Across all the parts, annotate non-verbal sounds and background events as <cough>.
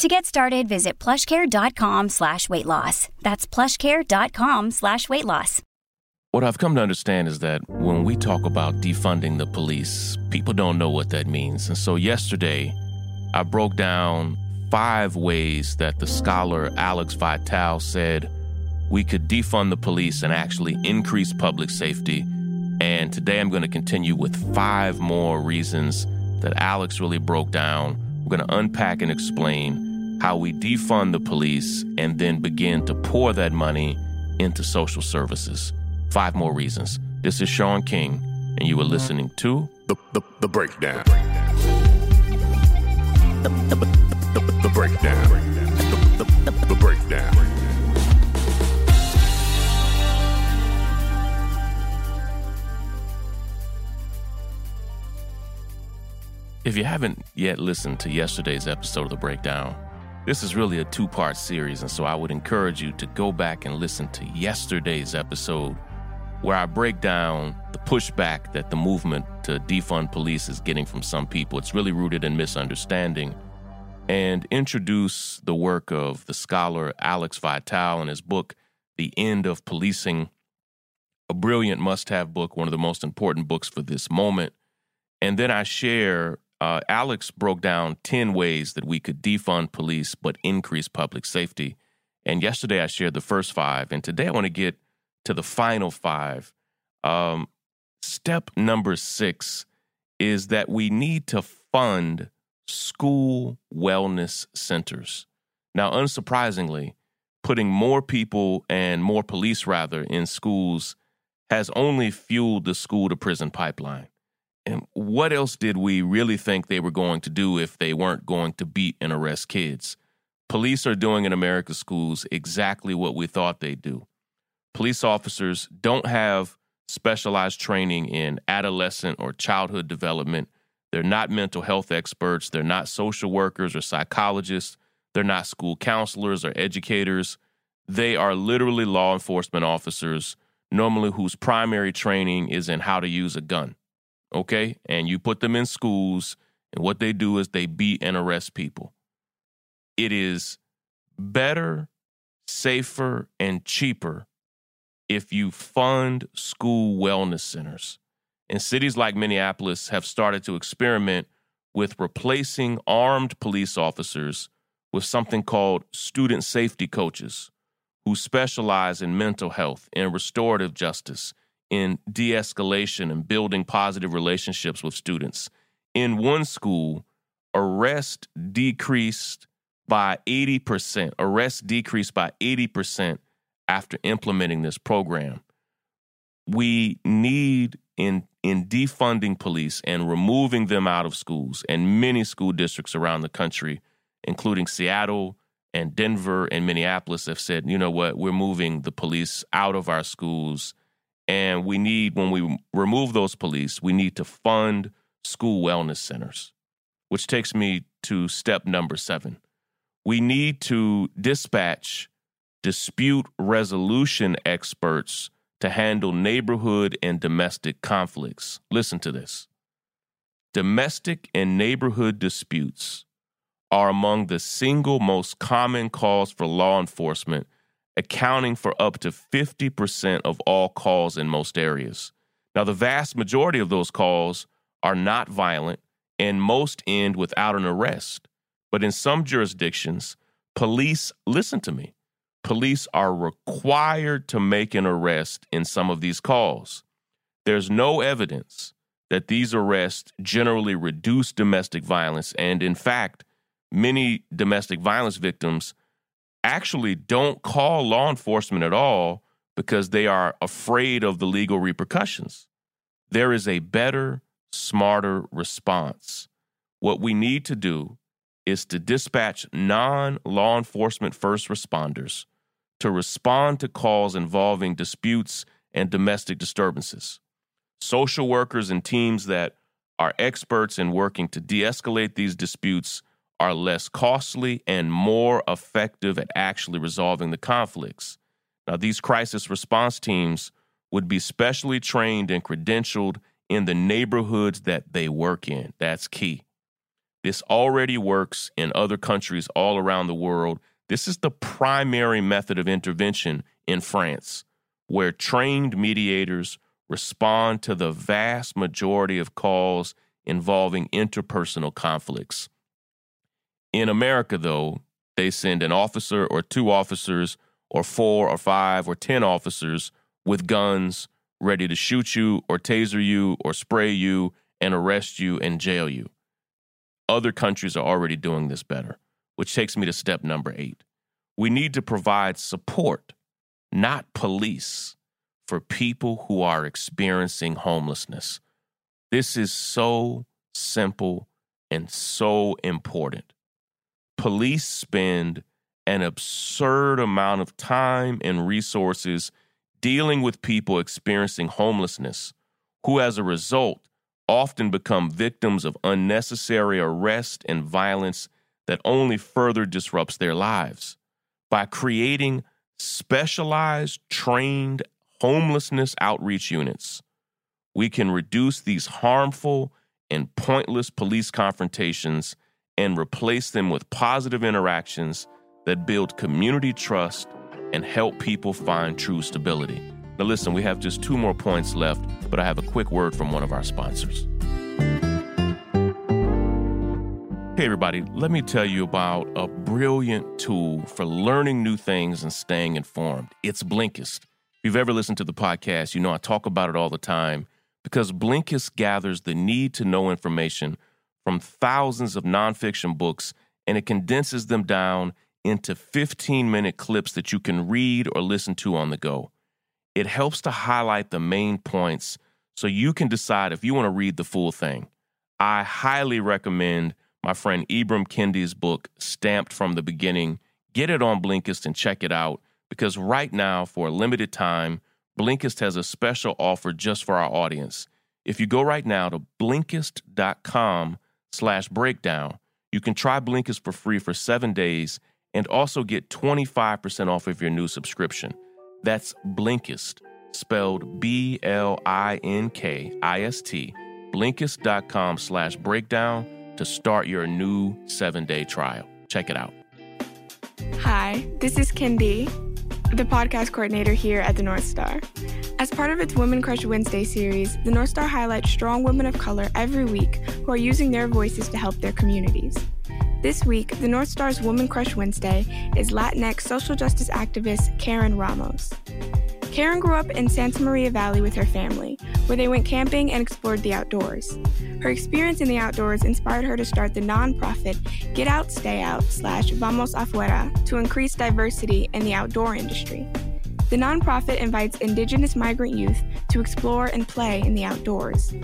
To get started, visit plushcare.com slash weight loss. That's plushcare.com slash weight loss. What I've come to understand is that when we talk about defunding the police, people don't know what that means. And so yesterday, I broke down five ways that the scholar Alex Vitale said we could defund the police and actually increase public safety. And today I'm going to continue with five more reasons that Alex really broke down. We're going to unpack and explain how we defund the police and then begin to pour that money into social services. Five more reasons. This is Shaun King, and you are listening to The, the, the breakdown. The, the, the, the, the breakdown. The, the, the, the breakdown. If you haven't yet listened to yesterday's episode of The Breakdown, this is really a two part series, and so I would encourage you to go back and listen to yesterday's episode where I break down the pushback that the movement to defund police is getting from some people. It's really rooted in misunderstanding. And introduce the work of the scholar Alex Vitale in his book, The End of Policing, a brilliant must have book, one of the most important books for this moment. And then I share, uh, Alex broke down 10 ways that we could defund police but increase public safety. And yesterday I shared the first five. And today I want to get to the final five. Um, step number six is that we need to fund school wellness centers. Now, unsurprisingly, putting more people and more police, rather, in schools has only fueled the school to prison pipeline. And what else did we really think they were going to do if they weren't going to beat and arrest kids? Police are doing in America's schools exactly what we thought they'd do. Police officers don't have specialized training in adolescent or childhood development. They're not mental health experts. They're not social workers or psychologists. They're not school counselors or educators. They are literally law enforcement officers, normally whose primary training is in how to use a gun. Okay? And you put them in schools, and what they do is they beat and arrest people. It is better, safer, and cheaper if you fund school wellness centers. And cities like Minneapolis have started to experiment with replacing armed police officers with something called student safety coaches who specialize in mental health and restorative justice, in de escalation and building positive relationships with students. In one school, arrest decreased by 80%. Arrests decreased by 80% after implementing this program. We need in in defunding police and removing them out of schools and many school districts around the country, including Seattle and Denver and Minneapolis, have said, you know what, we're moving the police out of our schools. And we need, when we remove those police, we need to fund school wellness centers, which takes me to step number seven. We need to dispatch dispute resolution experts to handle neighborhood and domestic conflicts. Listen to this. Domestic and neighborhood disputes are among the single most common calls for law enforcement, accounting for up to 50% of all calls in most areas. Now, the vast majority of those calls are not violent, and most end without an arrest. But in some jurisdictions, police, listen to me, police are required to make an arrest in some of these calls. There's no evidence that these arrests generally reduce domestic violence. And in fact, many domestic violence victims actually don't call law enforcement at all because they are afraid of the legal repercussions. There is a better, smarter response. What we need to do is to dispatch non law enforcement first responders to respond to calls involving disputes and domestic disturbances. Social workers and teams that are experts in working to de escalate these disputes are less costly and more effective at actually resolving the conflicts. Now, these crisis response teams would be specially trained and credentialed in the neighborhoods that they work in. That's key. This already works in other countries all around the world. This is the primary method of intervention in France, where trained mediators respond to the vast majority of calls involving interpersonal conflicts. In America, though, they send an officer or two officers or four or five or 10 officers with guns ready to shoot you or taser you or spray you and arrest you and jail you. Other countries are already doing this better, which takes me to step number eight. We need to provide support, not police, for people who are experiencing homelessness. This is so simple and so important. Police spend an absurd amount of time and resources dealing with people experiencing homelessness, who as a result often become victims of unnecessary arrest and violence that only further disrupts their lives. By creating specialized, trained homelessness outreach units, we can reduce these harmful and pointless police confrontations and replace them with positive interactions that build community trust and help people find true stability. Now, listen, we have just two more points left, but I have a quick word from one of our sponsors. Hey, everybody, let me tell you about a brilliant tool for learning new things and staying informed. It's Blinkist. If you've ever listened to the podcast, you know I talk about it all the time because Blinkist gathers the need to know information from thousands of nonfiction books and it condenses them down into 15 minute clips that you can read or listen to on the go. It helps to highlight the main points so you can decide if you want to read the full thing. I highly recommend my friend Ibram Kendi's book, Stamped from the Beginning. Get it on Blinkist and check it out because right now, for a limited time, Blinkist has a special offer just for our audience. If you go right now to blinkist.com slash breakdown, you can try Blinkist for free for seven days and also get 25% off of your new subscription. That's Blinkist, spelled B L I N K I S T, blinkist.com slash breakdown to start your new seven day trial. Check it out. Hi, this is Kendi, the podcast coordinator here at the North Star. As part of its Women Crush Wednesday series, the North Star highlights strong women of color every week who are using their voices to help their communities. This week, the North Star's Woman Crush Wednesday is Latinx social justice activist Karen Ramos. Karen grew up in Santa Maria Valley with her family, where they went camping and explored the outdoors. Her experience in the outdoors inspired her to start the nonprofit Get Out Stay Out slash Vamos Afuera to increase diversity in the outdoor industry. The nonprofit invites Indigenous migrant youth to explore and play in the outdoors.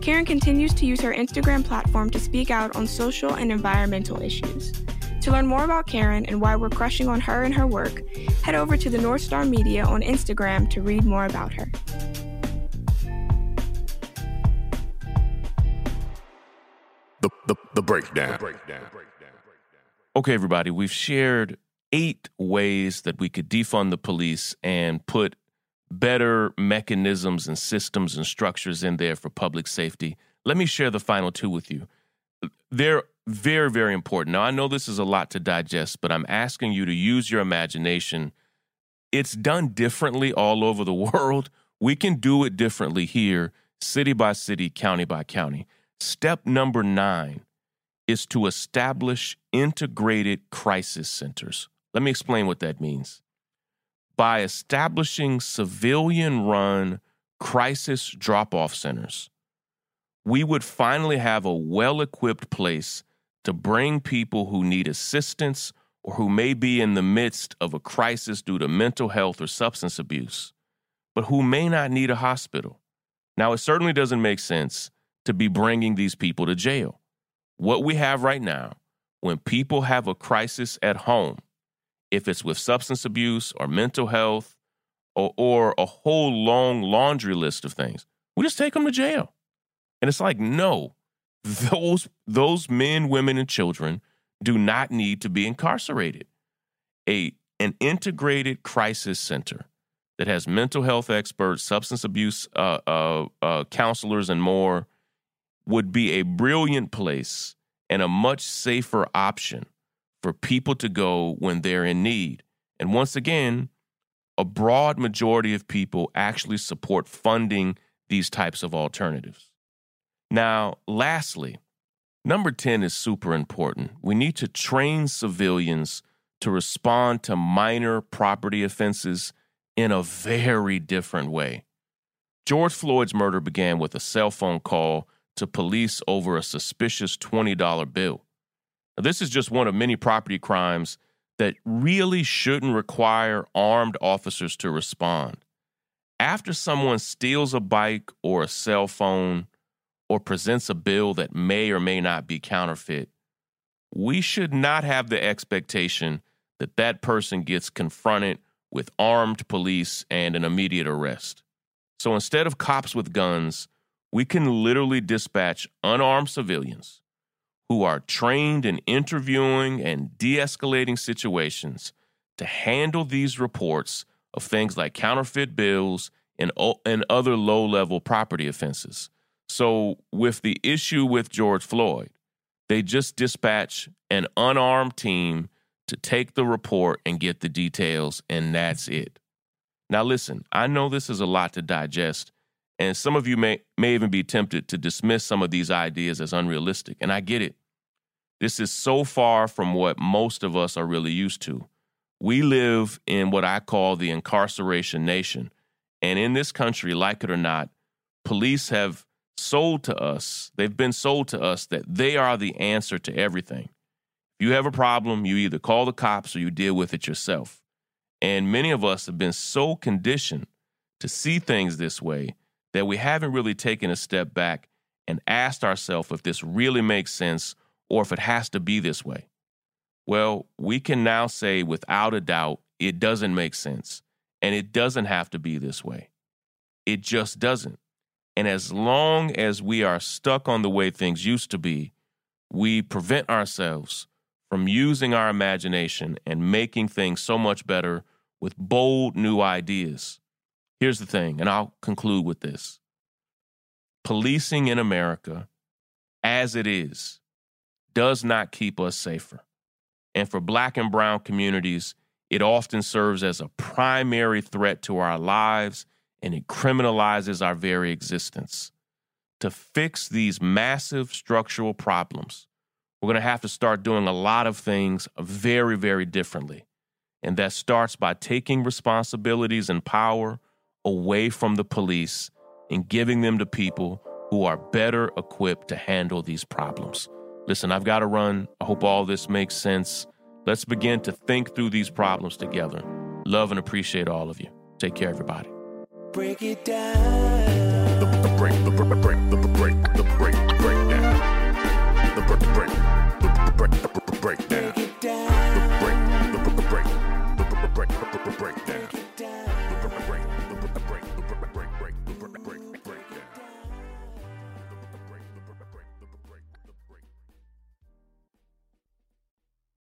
Karen continues to use her Instagram platform to speak out on social and environmental issues. To learn more about Karen and why we're crushing on her and her work, head over to the North Star Media on Instagram to read more about her. The, the, the breakdown. The breakdown. Okay, everybody, we've shared eight ways that we could defund the police and put better mechanisms and systems and structures in there for public safety. Let me share the final two with you. They're very, very important. Now, I know this is a lot to digest, but I'm asking you to use your imagination. It's done differently all over the <laughs> world. We can do it differently here, city by city, county by county. Step number nine is to establish integrated crisis centers. Let me explain what that means by establishing civilian run crisis drop off centers, we would finally have a well equipped place to bring people who need assistance or who may be in the midst of a crisis due to mental health or substance abuse, but who may not need a hospital. Now, it certainly doesn't make sense to be bringing these people to jail. What we have right now, when people have a crisis at home, if it's with substance abuse or mental health or, or a whole long laundry list of things. We just take them to jail. And it's like, no, those those men, women, and children do not need to be incarcerated. A an integrated crisis center that has mental health experts, substance abuse uh, uh, uh, counselors, and more would be a brilliant place and a much safer option for people to go when they're in need. And once again, a broad majority of people actually support funding these types of alternatives. Now, lastly, number 10 is super important. We need to train civilians to respond to minor property offenses in a very different way. George Floyd's murder began with a cell phone call to police over a suspicious $20 bill. This is just one of many property crimes that really shouldn't require armed officers to respond. After someone steals a bike or a cell phone or presents a bill that may or may not be counterfeit, we should not have the expectation that that person gets confronted with armed police and an immediate arrest. So instead of cops with guns, we can literally dispatch unarmed civilians who are trained in interviewing and de escalating situations to handle these reports of things like counterfeit bills and, and other low level property offenses. So, with the issue with George Floyd, they just dispatch an unarmed team to take the report and get the details, and that's it. Now, listen, I know this is a lot to digest, and some of you may, may even be tempted to dismiss some of these ideas as unrealistic, and I get it. This is so far from what most of us are really used to. We live in what I call the incarceration nation. And in this country, like it or not, police have sold to us, they've been sold to us that they are the answer to everything you have a problem, you either call the cops or you deal with it yourself. And many of us have been so conditioned to see things this way that we haven't really taken a step back and asked ourselves if this really makes sense or if it has to be this way. Well, we can now say without a doubt it doesn't make sense and it doesn't have to be this way. It just doesn't. And as long as we are stuck on the way things used to be, we prevent ourselves from using our imagination and making things so much better with bold new ideas. Here's the thing, and I'll conclude with this policing in America, as it is, does not keep us safer. And for black and brown communities, it often serves as a primary threat to our lives and it criminalizes our very existence. To fix these massive structural problems, we're going to have to start doing a lot of things very, very differently. And that starts by taking responsibilities and power away from the police and giving them to people who are better equipped to handle these problems. Listen, I've got to run. I hope all this makes sense. Let's begin to think through these problems together. Love and appreciate all of you. Take care, everybody. Break it down. The, the break, the break, the break, the break, the break, the break down. The break, the break breakdown.